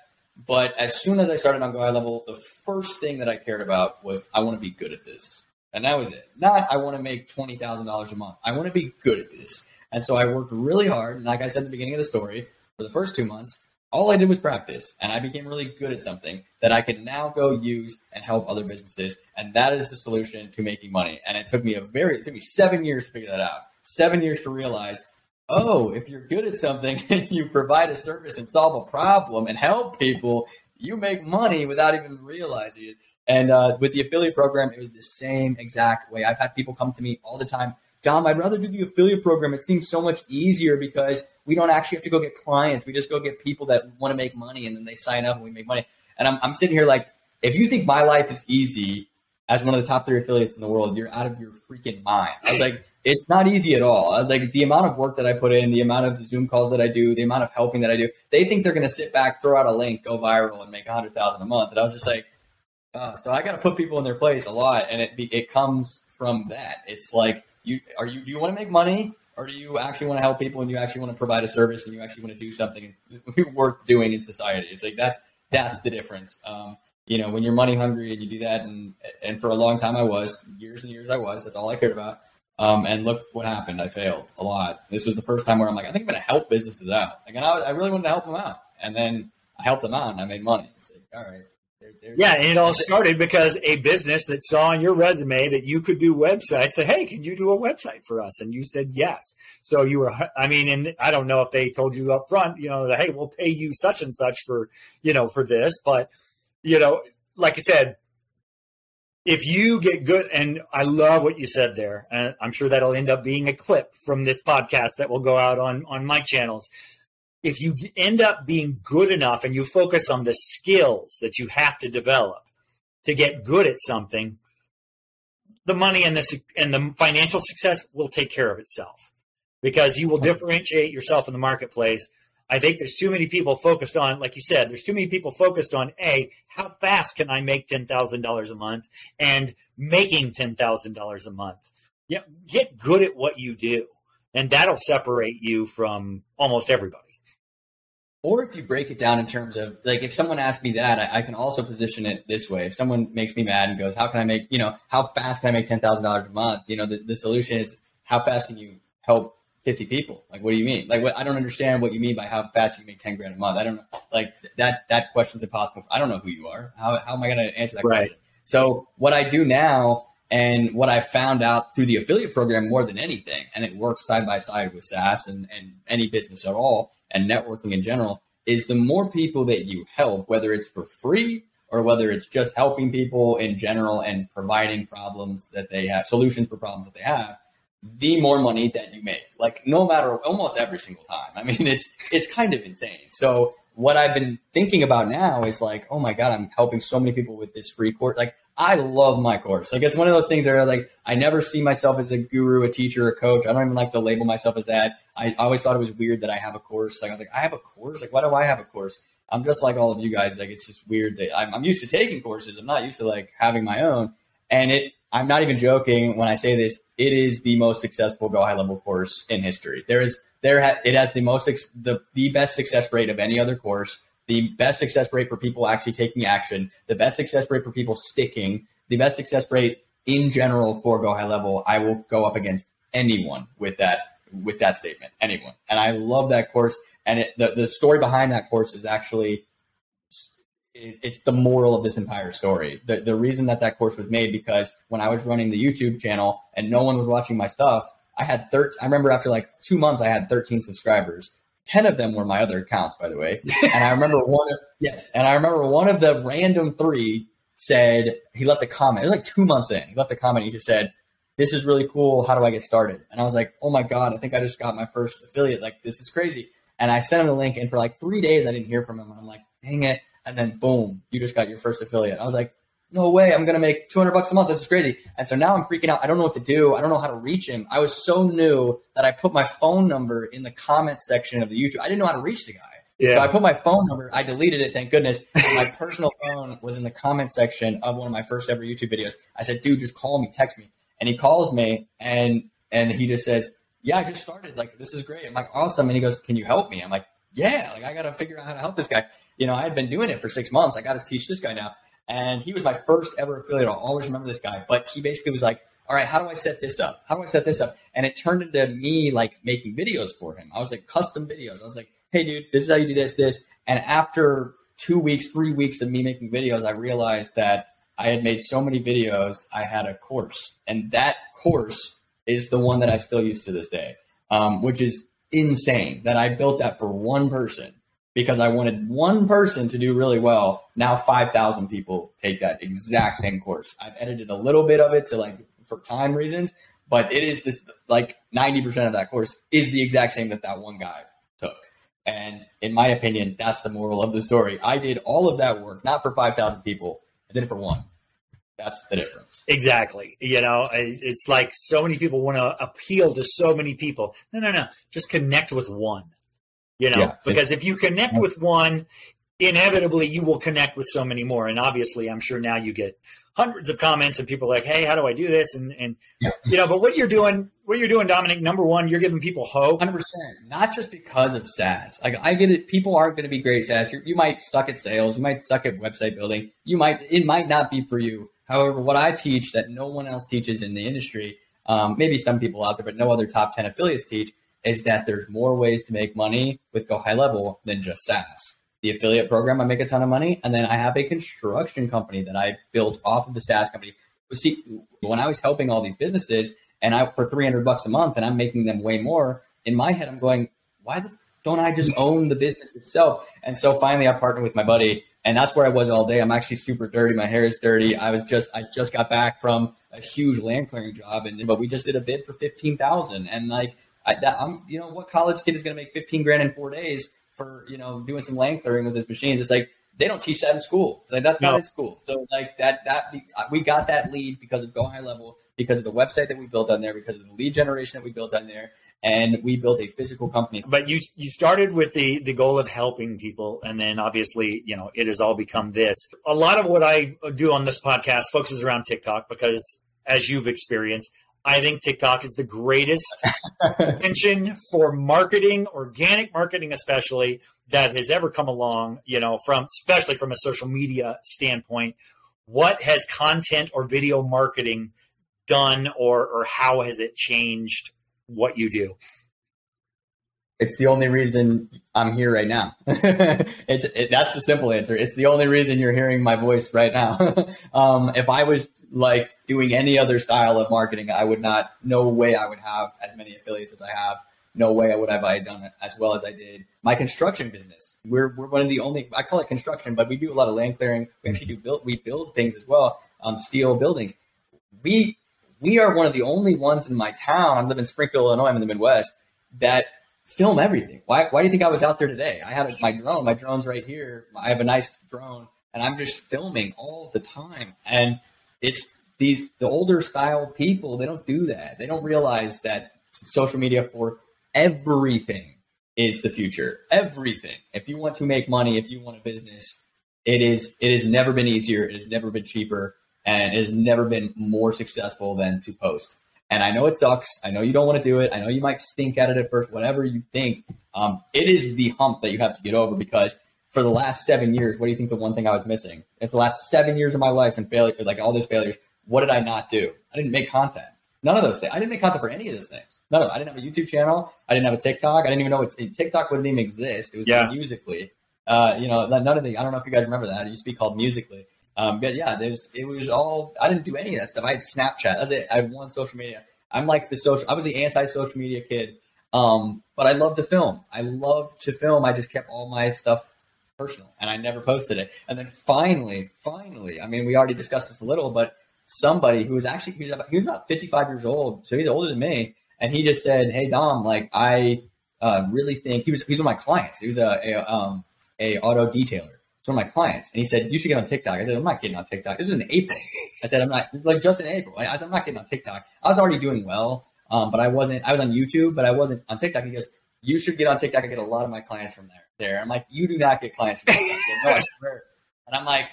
Speaker 2: But as soon as I started on Go High Level, the first thing that I cared about was I want to be good at this, and that was it. Not I want to make twenty thousand dollars a month. I want to be good at this. And so I worked really hard. And like I said at the beginning of the story, for the first two months, all I did was practice and I became really good at something that I could now go use and help other businesses. And that is the solution to making money. And it took me a very, it took me seven years to figure that out. Seven years to realize, oh, if you're good at something *laughs* and you provide a service and solve a problem and help people, you make money without even realizing it. And uh, with the affiliate program, it was the same exact way. I've had people come to me all the time Dom, I'd rather do the affiliate program. It seems so much easier because we don't actually have to go get clients. We just go get people that want to make money and then they sign up and we make money. And I'm, I'm sitting here like, if you think my life is easy as one of the top three affiliates in the world, you're out of your freaking mind. I was like, it's not easy at all. I was like, the amount of work that I put in, the amount of Zoom calls that I do, the amount of helping that I do, they think they're going to sit back, throw out a link, go viral, and make a hundred thousand a month. And I was just like, uh, so I got to put people in their place a lot, and it it comes from that. It's like you are you do you want to make money or do you actually want to help people and you actually want to provide a service and you actually want to do something *laughs* worth doing in society? It's like that's that's the difference. Um, you know, when you're money hungry and you do that, and and for a long time I was years and years I was. That's all I cared about. Um, and look what happened. I failed a lot. This was the first time where I'm like, I think I'm going to help businesses out. Like, and I, I really wanted to help them out, and then I helped them out and I made money. It's like, all right,
Speaker 1: there, yeah, and it all started because a business that saw on your resume that you could do websites said, "Hey, can you do a website for us?" And you said yes. So you were, I mean, and I don't know if they told you up front, you know, that, hey, we'll pay you such and such for, you know, for this, but you know, like I said, if you get good, and I love what you said there, and I'm sure that'll end up being a clip from this podcast that will go out on on my channels if you end up being good enough and you focus on the skills that you have to develop to get good at something, the money and the and the financial success will take care of itself because you will differentiate yourself in the marketplace. I think there's too many people focused on, like you said, there's too many people focused on a how fast can I make ten thousand dollars a month and making ten thousand dollars a month. Yeah, get good at what you do, and that'll separate you from almost everybody.
Speaker 2: Or if you break it down in terms of like, if someone asks me that, I, I, can also position it this way. If someone makes me mad and goes, "How can I make you know how fast can I make ten thousand dollars a month?" You know, the, the solution is how fast can you help 50 people? Like, what do you mean? Like, what, I don't understand what you mean by how fast you can make 10 grand a month. I don't know. Like that, that question's impossible. I don't know who you are. How, how am I going to answer that right. question? So what I do now and what I found out through the affiliate program more than anything, and it works side by side with SaaS and, and any business at all and networking in general, is the more people that you help, whether it's for free or whether it's just helping people in general and providing problems that they have, solutions for problems that they have, the more money that you make. Like no matter almost every single time. I mean, it's it's kind of insane. So what I've been thinking about now is like, oh my god, I'm helping so many people with this free course. Like I love my course. Like it's one of those things where like I never see myself as a guru, a teacher, a coach. I don't even like to label myself as that. I always thought it was weird that I have a course. Like I was like, I have a course. Like why do I have a course? I'm just like all of you guys. Like it's just weird that I'm, I'm used to taking courses. I'm not used to like having my own. And it I'm not even joking when I say this. It is the most successful Go High Level course in history. There is there ha- it has the most the the best success rate of any other course. The best success rate for people actually taking action. The best success rate for people sticking. The best success rate in general for Go High Level. I will go up against anyone with that with that statement. Anyone, and I love that course. And it, the the story behind that course is actually it, it's the moral of this entire story. The, the reason that that course was made because when I was running the YouTube channel and no one was watching my stuff, I had 13, I remember after like two months, I had 13 subscribers. 10 of them were my other accounts, by the way. *laughs* and I remember one of, yes. And I remember one of the random three said, he left a comment. It was like two months in. He left a comment. He just said, this is really cool. How do I get started? And I was like, oh my God, I think I just got my first affiliate. Like, this is crazy. And I sent him the link. And for like three days, I didn't hear from him. And I'm like, dang it and then boom, you just got your first affiliate. I was like, no way, I'm gonna make 200 bucks a month. This is crazy. And so now I'm freaking out. I don't know what to do. I don't know how to reach him. I was so new that I put my phone number in the comment section of the YouTube. I didn't know how to reach the guy. Yeah. So I put my phone number. I deleted it. Thank goodness. my personal phone was in the comment section of one of my first ever YouTube videos. I said, dude, just call me, text me. And he calls me and and he just says, yeah, I just started. Like this is great. I'm like awesome. And he goes, can you help me? I'm like, yeah. Like I got to figure out how to help this guy you know, I had been doing it for six months. I got to teach this guy now. And he was my first ever affiliate. I'll always remember this guy. But he basically was like, all right, how do I set this up? How do I set this up? And it turned into me like making videos for him. I was like custom videos. I was like, hey, dude, this is how you do this, this. And after two weeks, three weeks of me making videos, I realized that I had made so many videos, I had a course. And that course is the one that I still use to this day, um, which is insane that I built that for one person because I wanted one person to do really well. Now 5,000 people take that exact same course. I've edited a little bit of it to like for time reasons, but it is this like 90% of that course is the exact same that that one guy took. And in my opinion, that's the moral of the story. I did all of that work, not for 5,000 people. I did it for one. That's the difference.
Speaker 1: Exactly. You know, it's like so many people want to appeal to so many people. No, no, no. Just connect with one you know, yeah, because if you connect with one, inevitably you will connect with so many more. And obviously, I'm sure now you get hundreds of comments and people like, "Hey, how do I do this?" And and yeah. you know, but what you're doing, what you're doing, Dominic. Number one, you're giving people hope.
Speaker 2: Hundred percent. Not just because of SaaS. Like I get it. People aren't going to be great SaaS. You're, you might suck at sales. You might suck at website building. You might. It might not be for you. However, what I teach that no one else teaches in the industry, um, maybe some people out there, but no other top ten affiliates teach, is that there's more ways to make money with Go High Level than just SaaS. The affiliate program, I make a ton of money, and then I have a construction company that I built off of the SaaS company. See, when I was helping all these businesses, and I for 300 bucks a month, and I'm making them way more. In my head, I'm going, why don't I just own the business itself? And so finally, I partnered with my buddy, and that's where I was all day. I'm actually super dirty. My hair is dirty. I was just, I just got back from a huge land clearing job, and but we just did a bid for fifteen thousand, and like I, am you know, what college kid is going to make 15 grand in four days for, you know, doing some land clearing with his machines? It's like, they don't teach that in school. Like that's no. not in school. So like that, that uh, we got that lead because of Go High Level, because of the website that we built on there, because of the lead generation that we built on there. And we built a physical company.
Speaker 1: But you you started with the the goal of helping people, and then obviously you know it has all become this. A lot of what I do on this podcast focuses around TikTok because, as you've experienced, I think TikTok is the greatest invention for marketing, organic marketing especially, that has ever come along, you know, from especially from a social media standpoint. What has content or video marketing done or or how has it changed what you do?
Speaker 2: It's the only reason I'm here right now. *laughs* it's it, that's the simple answer. It's the only reason you're hearing my voice right now. *laughs* um, if I was like doing any other style of marketing, I would not. No way I would have as many affiliates as I have. No way I would have I done it as well as I did. My construction business. We're we're one of the only. I call it construction, but we do a lot of land clearing. We actually do build. We build things as well. Um, steel buildings. We we are one of the only ones in my town. I live in Springfield, Illinois. I'm in the Midwest. That film everything. Why, why do you think I was out there today? I have my drone. My drone's right here. I have a nice drone, and I'm just filming all the time. And it's these the older style people. They don't do that. They don't realize that social media for everything is the future. Everything. If you want to make money, if you want a business, it is. It has never been easier. It has never been cheaper, and it has never been more successful than to post. And I know it sucks. I know you don't want to do it. I know you might stink at it at first, whatever you think. Um, it is the hump that you have to get over because for the last seven years, what do you think the one thing I was missing? It's the last seven years of my life and failure, like all those failures. What did I not do? I didn't make content. None of those things. I didn't make content for any of those things. None of it. I didn't have a YouTube channel. I didn't have a TikTok. I didn't even know it's TikTok wouldn't even exist. It was yeah. Musical.ly. Uh, you know, none of the. I don't know if you guys remember that. It used to be called Musical.ly. Um, but yeah, there's. It was all. I didn't do any of that stuff. I had Snapchat. That's it. I had one social media. I'm like the social. I was the anti-social media kid, um, but I love to film. I love to film. I just kept all my stuff personal, and I never posted it. And then finally, finally, I mean, we already discussed this a little, but somebody who was actually he was about, he was about 55 years old, so he's older than me, and he just said, "Hey Dom, like I uh, really think he was he's one of my clients. He was a, a um a auto detailer." It's one of my clients, and he said, "You should get on TikTok." I said, "I'm not getting on TikTok." This was in April. *laughs* I said, "I'm not." like just in April. I said, "I'm not getting on TikTok." I was already doing well, um, but I wasn't. I was on YouTube, but I wasn't on TikTok. He goes, "You should get on TikTok." I get a lot of my clients from there. There, I'm like, "You do not get clients from TikTok." no, I *laughs* swear. And I'm like,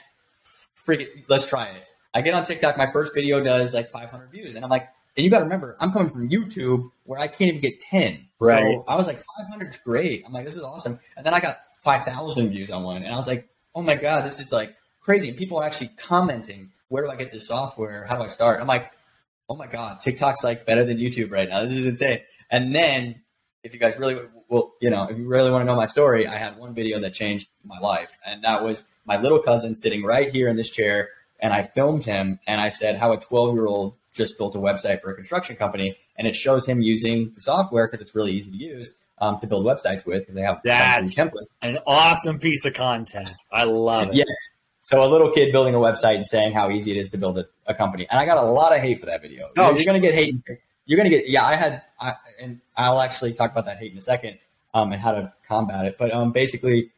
Speaker 2: "Freak it, let's try it." I get on TikTok. My first video does like 500 views, and I'm like, and you got to remember, I'm coming from YouTube where I can't even get 10. Right. So I was like, 500 is great. I'm like, this is awesome. And then I got 5,000 views on one, and I was like, oh my god, this is like crazy. And people are actually commenting, where do I get this software? How do I start? I'm like, oh my god, TikTok's like better than YouTube right now. This is insane. And then if you guys really well, you know, if you really want to know my story, I had one video that changed my life, and that was my little cousin sitting right here in this chair, and I filmed him, and I said how a 12 year old just built a website for a construction company, and it shows him using the software because it's really easy to use um, to build websites with because they have
Speaker 1: that's templates. An awesome piece of content. I love it.
Speaker 2: Yes. So a little kid building a website and saying how easy it is to build a, a company, and I got a lot of hate for that video. Oh, you're, to get hate. You're going to get yeah. I had I, and I'll actually talk about that hate in a second um, and how to combat it. But um, basically,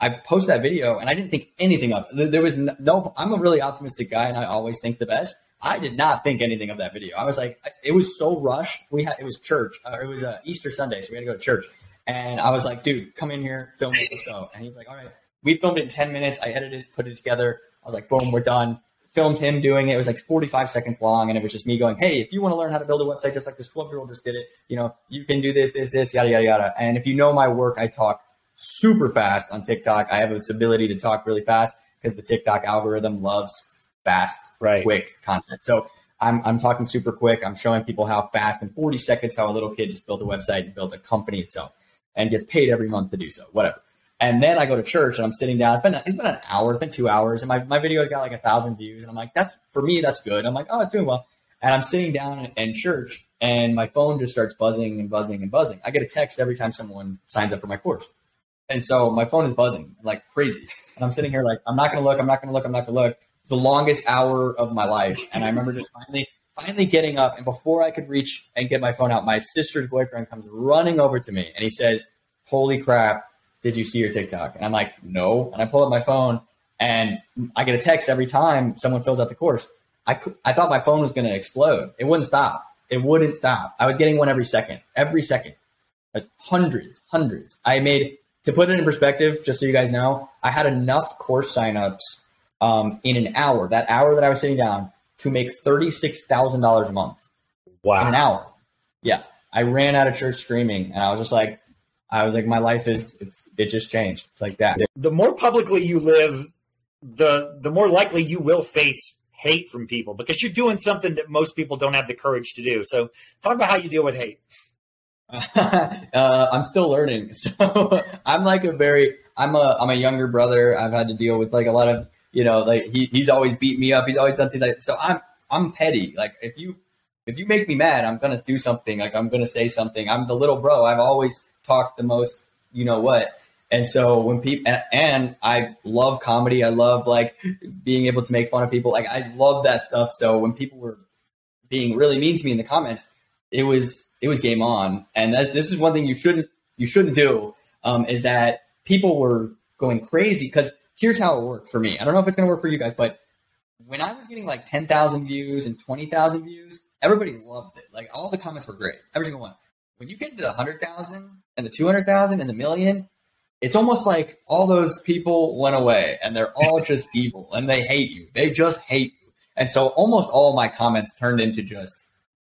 Speaker 2: I posted that video and I didn't think anything of it. There was no. I'm a really optimistic guy, and I always think the best. I did not think anything of that video. I was like, it was so rushed. We had it was church, uh, it was uh, Easter Sunday, so we had to go to church. And I was like, dude, come in here, film it, let's go. And he's like, all right. We filmed it in ten minutes. I edited, it, put it together. I was like, boom, we're done. Filmed him doing it. It was like 45 seconds long, and it was just me going, hey, if you want to learn how to build a website just like this 12 year old just did it, you know, you can do this, this, this, yada yada yada. And if you know my work, I talk super fast on TikTok. I have this ability to talk really fast because the TikTok algorithm loves fast, right. quick content. So I'm, I'm talking super quick. I'm showing people how fast in 40 seconds how a little kid just built a website and built a company itself and gets paid every month to do so, whatever. And then I go to church and I'm sitting down. It's been it's been an hour, it's been two hours, and my, my video's got like a thousand views. And I'm like, that's for me, that's good. I'm like, oh, it's doing well. And I'm sitting down in, church and my phone just starts buzzing and buzzing and buzzing. I get a text every time someone signs up for my course. And so my phone is buzzing like crazy. And I'm sitting here like, I'm not gonna look, I'm not gonna look, I'm not gonna look the longest hour of my life. And I remember just finally, finally getting up. And before I could reach and get my phone out, my sister's boyfriend comes running over to me and he says, Holy crap, did you see your TikTok? And I'm like, No. And I pull up my phone and I get a text every time someone fills out the course. I, I thought my phone was going to explode. It wouldn't stop. It wouldn't stop. I was getting one every second, every second. That's hundreds, hundreds. I made, to put it in perspective, just so you guys know, I had enough course signups um, in an hour, that hour that I was sitting down, to make $36,000 a month.
Speaker 1: Wow.
Speaker 2: In an hour. Yeah. I ran out of church screaming and I was just like, I was like, my life is, it's, it just changed. It's like that.
Speaker 1: The more publicly you live, the, the more likely you will face hate from people because you're doing something that most people don't have the courage to do. So talk about how you deal with hate. *laughs*
Speaker 2: uh, I'm still learning. *laughs* So I'm like a very, I'm a, I'm a younger brother. I've had to deal with like a lot of, you know, like he, he's always beat me up. He's always done things like, so I'm, I'm petty. Like if you, if you make me mad, I'm to do something. Like I'm to say something. I'm the little bro. I've always talked the most, you know what? And so when people, and, and I love comedy. I love like being able to make fun of people. Like I love that stuff. So when people were being really mean to me in the comments, it was, it was game on. And that's, this is one thing you shouldn't, you shouldn't do, um, is that people were going crazy because here's how it worked for me. I don't know if it's going to work for you guys, but when I was getting like 10,000 views and 20,000 views, everybody loved it. Like all the comments were great. Every single one. When you get to the 100,000 and the 200,000 and the million, it's almost like all those people went away and they're all *laughs* just evil and they hate you. They just hate you. And so almost all my comments turned into just,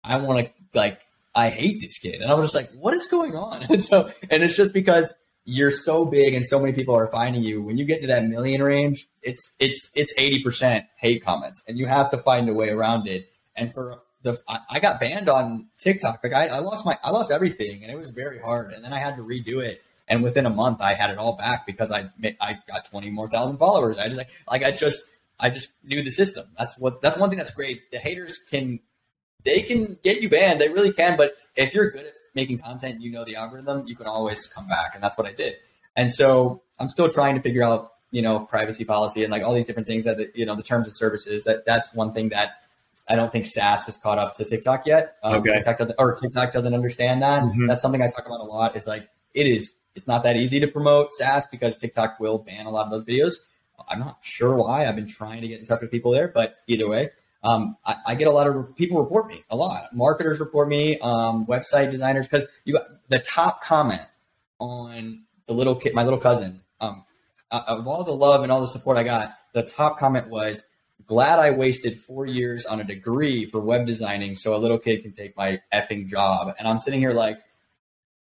Speaker 2: I want to like, I hate this kid. And I was just like, what is going on? *laughs* And so, and it's just because you're so big and so many people are finding you. When you get to that million range, it's, it's, it's 80% hate comments and you have to find a way around it. And for the, I, I got banned on TikTok. Like I, I lost my, I lost everything and it was very hard. And then I had to redo it and within a month I had it all back because I I got 20 more thousand followers. I just like like I just I just knew the system. That's what that's one thing that's great. The haters can they can get you banned. They really can, but if you're good at making content, you know the algorithm, you can always come back and that's what I did. And so I'm still trying to figure out, you know, privacy policy and like all these different things that the, you know, the terms of services. That that's one thing that I don't think SaaS has caught up to TikTok yet.
Speaker 1: Um, okay.
Speaker 2: TikTok doesn't, or TikTok doesn't understand that. Mm-hmm. That's something I talk about a lot. Is like it is it's not that easy to promote SaaS because TikTok will ban a lot of those videos. I'm not sure why. I've been trying to get in touch with people there, but either way, um, I, I, get a lot of people report me a lot. Marketers report me, um, website designers, because you got the top comment on the little kid, my little cousin. Um, of all the love and all the support I got, the top comment was, "Glad I wasted four years on a degree for web designing so a little kid can take my effing job." And I'm sitting here like,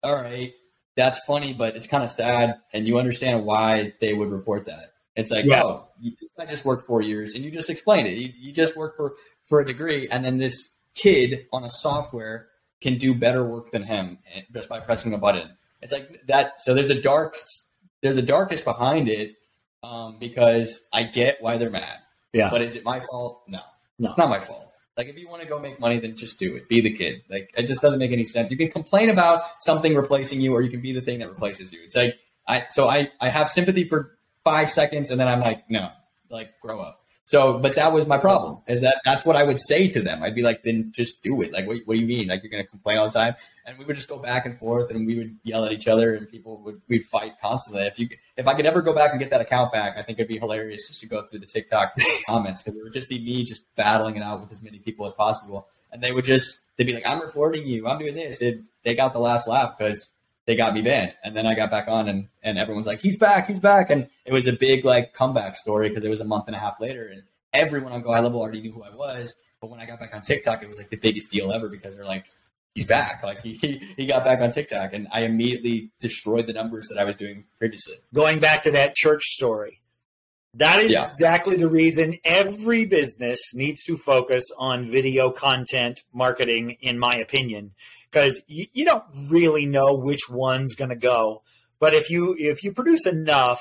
Speaker 2: "All right, that's funny, but it's kind of sad, and you understand why they would report that. It's like, yeah. oh, you, I just worked four years, and you just explained it. You, you just worked for for a degree, and then this kid on a software can do better work than him eh, just by pressing a button. It's like that. So there's a dark, there's a darkness behind it um, because I get why they're mad.
Speaker 1: Yeah.
Speaker 2: But is it my fault? No.
Speaker 1: No.
Speaker 2: It's not my fault. Like if you want to go make money, then just do it. Be the kid. Like it just doesn't make any sense. You can complain about something replacing you, or you can be the thing that replaces you. It's like I so I I have sympathy for five seconds, and then I'm like, no, like grow up. So, but that was my problem. Is that that's what I would say to them? I'd be like, then just do it. Like, what, what do you mean? Like you're gonna complain all the time? And we would just go back and forth, and we would yell at each other, and people would we'd fight constantly. If you if I could ever go back and get that account back, I think it'd be hilarious just to go through the TikTok *laughs* comments because it would just be me just battling it out with as many people as possible, and they would just they'd be like, I'm reporting you, I'm doing this. They got the last laugh because they got me banned. And then I got back on and, and everyone's like, he's back, he's back. And it was a big like comeback story because it was a month and a half later and everyone on Go High Level already knew who I was. But when I got back on TikTok, it was like the biggest deal ever because they're like, he's back. Like he, he got back on TikTok and I immediately destroyed the numbers that I was doing previously.
Speaker 1: Going back to that church story. That is yeah. exactly the reason every business needs to focus on video content marketing, in my opinion because you, you don't really know which one's going to go. But if you if you produce enough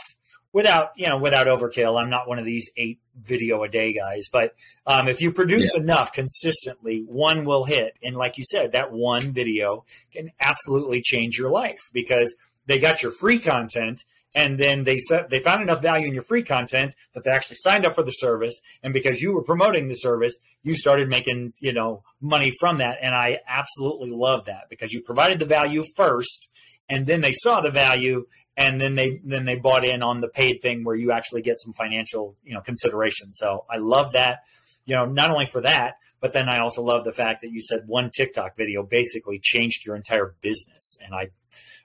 Speaker 1: without you know without overkill, I'm not one of these eight video a day guys. But um, if you produce yeah. enough consistently, one will hit. And like you said, that one video can absolutely change your life because they got your free content and then they set, they found enough value in your free content that they actually signed up for the service. And because you were promoting the service you started making you know money from that. And i absolutely love that because you provided the value first and then they saw the value and then they then they bought in on the paid thing where you actually get some financial you know consideration. So i love that you know not only for that but then i also love the fact that you said one tiktok video basically changed your entire business. And i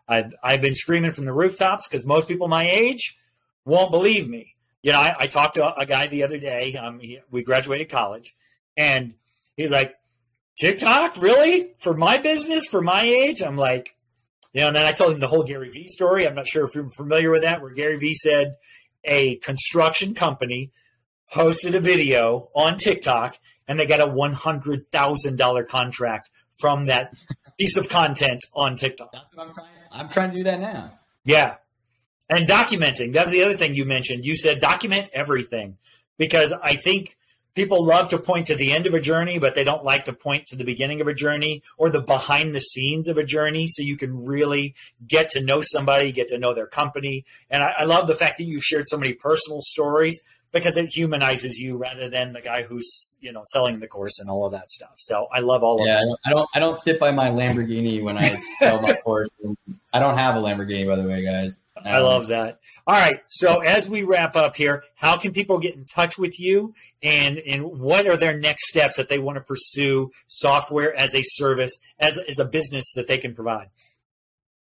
Speaker 1: I've, I've been screaming from the rooftops because most people my age won't believe me. You know, I, I talked to a guy the other day. Um, he, we graduated college, and he's like, TikTok, really? For my business, for my age? I'm like, you know, and then I told him the whole Gary Vee story. I'm not sure if you're familiar with that, where Gary Vee said a construction company posted a video on TikTok and they got a $100,000 contract from that piece of content on TikTok.
Speaker 2: That's what I'm trying. I'm trying to do that now.
Speaker 1: Yeah. And documenting. That was the other thing you mentioned. You said document everything because I think people love to point to the end of a journey, but they don't like to point to the beginning of a journey or the behind the scenes of a journey. So you can really get to know somebody, get to know their company. And I, I love the fact that you've shared so many personal stories because it humanizes you rather than the guy who's you know selling the course and all of that stuff. So I love all
Speaker 2: yeah,
Speaker 1: of
Speaker 2: that. I don't I don't sit by my Lamborghini when I sell my *laughs* course. I don't have a Lamborghini by the way, guys.
Speaker 1: I um, love that. All right. So as we wrap up here, how can people get in touch with you and, and what are their next steps that they want to pursue software as a service, as, as a business that they can provide?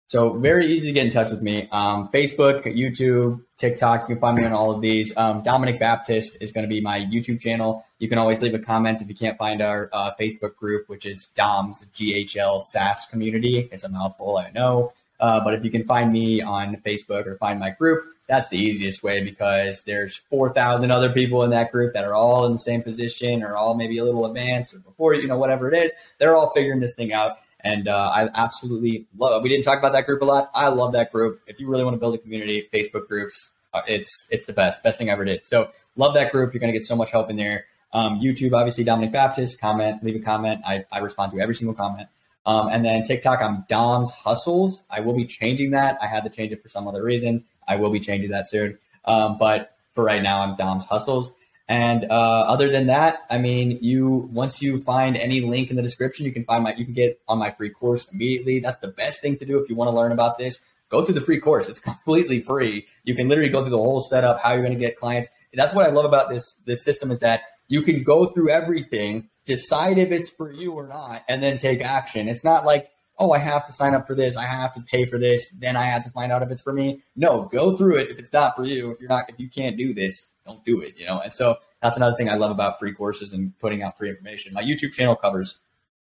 Speaker 2: So very easy to get in touch with me. Um, Facebook, YouTube, TikTok. You can find me on all of these. Um, Dominic Baptist is going to be my YouTube channel. You can always leave a comment if you can't find our uh, Facebook group, which is DOMS GHL SaaS community. It's a mouthful, I know. Uh, but if you can find me on Facebook or find my group, that's the easiest way because there's 4,000 other people in that group that are all in the same position or all maybe a little advanced or before, you know, whatever it is. They're all figuring this thing out. And uh, I absolutely love. We didn't talk about that group a lot. I love that group. If you really want to build a community, Facebook groups, uh, it's it's the best, best thing I ever did. So love that group. You're gonna get so much help in there. Um, YouTube, obviously Dominic Baptist. Comment, leave a comment. I, I respond to every single comment. Um, and then TikTok, I'm Dom's Hustles. I will be changing that. I had to change it for some other reason. I will be changing that soon. Um, but for right now, I'm Dom's Hustles. And uh, other than that, I mean, you once you find any link in the description, you can find my you can get on my free course immediately. That's the best thing to do if you want to learn about this. Go through the free course. It's completely free. You can literally go through the whole setup, how you're going to get clients. That's what I love about this this system is that you can go through everything, decide if it's for you or not, and then take action. It's not like oh, I have to sign up for this, I have to pay for this, then I have to find out if it's for me. No, go through it. If it's not for you, if you're not, if you can't do this, don't do it, you know? And so that's another thing I love about free courses and putting out free information. My YouTube channel covers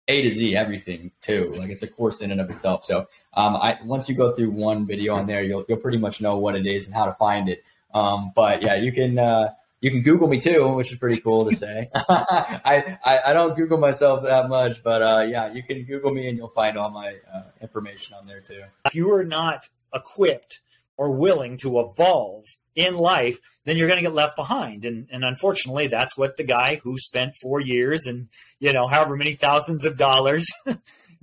Speaker 2: A to Z everything too. Like it's a course in and of itself. So um, I once you go through one video on there, you'll you'll pretty much know what it is and how to find it. Um, but yeah, you can uh, you can Google me too, which is pretty cool to say. *laughs* *laughs* I, I, I don't Google myself that much, but uh, yeah, you can Google me and you'll find all my uh, information on there too.
Speaker 1: If you are not equipped or willing to evolve in life, then you're going to get left behind. And, and unfortunately, that's what the guy who spent four years and, you know, however many thousands of dollars *laughs*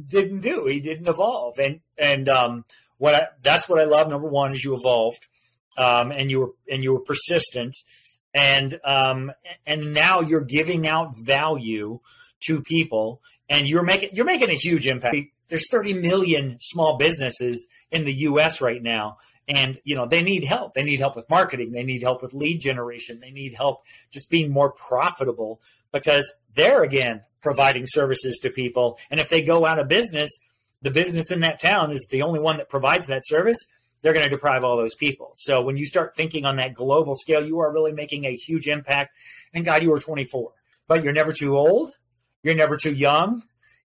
Speaker 1: didn't do. He didn't evolve. And, and, um, what I, that's what I love. Number one is you evolved, um, and you were, and you were persistent and, um, and now you're giving out value to people and you're making, you're making a huge impact. There's 30 million small businesses in the U.S. right now and you know they need help. They need help with marketing. They need help with lead generation. They need help just being more profitable because they're again providing services to people. And if they go out of business the business in that town is the only one that provides that service they're going to deprive all those people. So when you start thinking on that global scale you are really making a huge impact. And god you are 24 but you're never too old. You're never too young.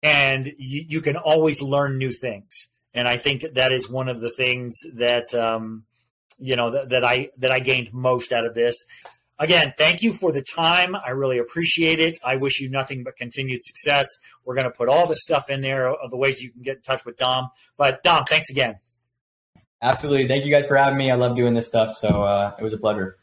Speaker 1: And you, you can always learn new things and I think that is one of the things that um, you know that, that I that I gained most out of this. Again, thank you for the time. I really appreciate it. I wish you nothing but continued success. We're going to put all the stuff in there of the ways you can get in touch with Dom. But Dom, thanks again.
Speaker 2: Absolutely. Thank you guys for having me. I love doing this stuff. So uh, it was a pleasure.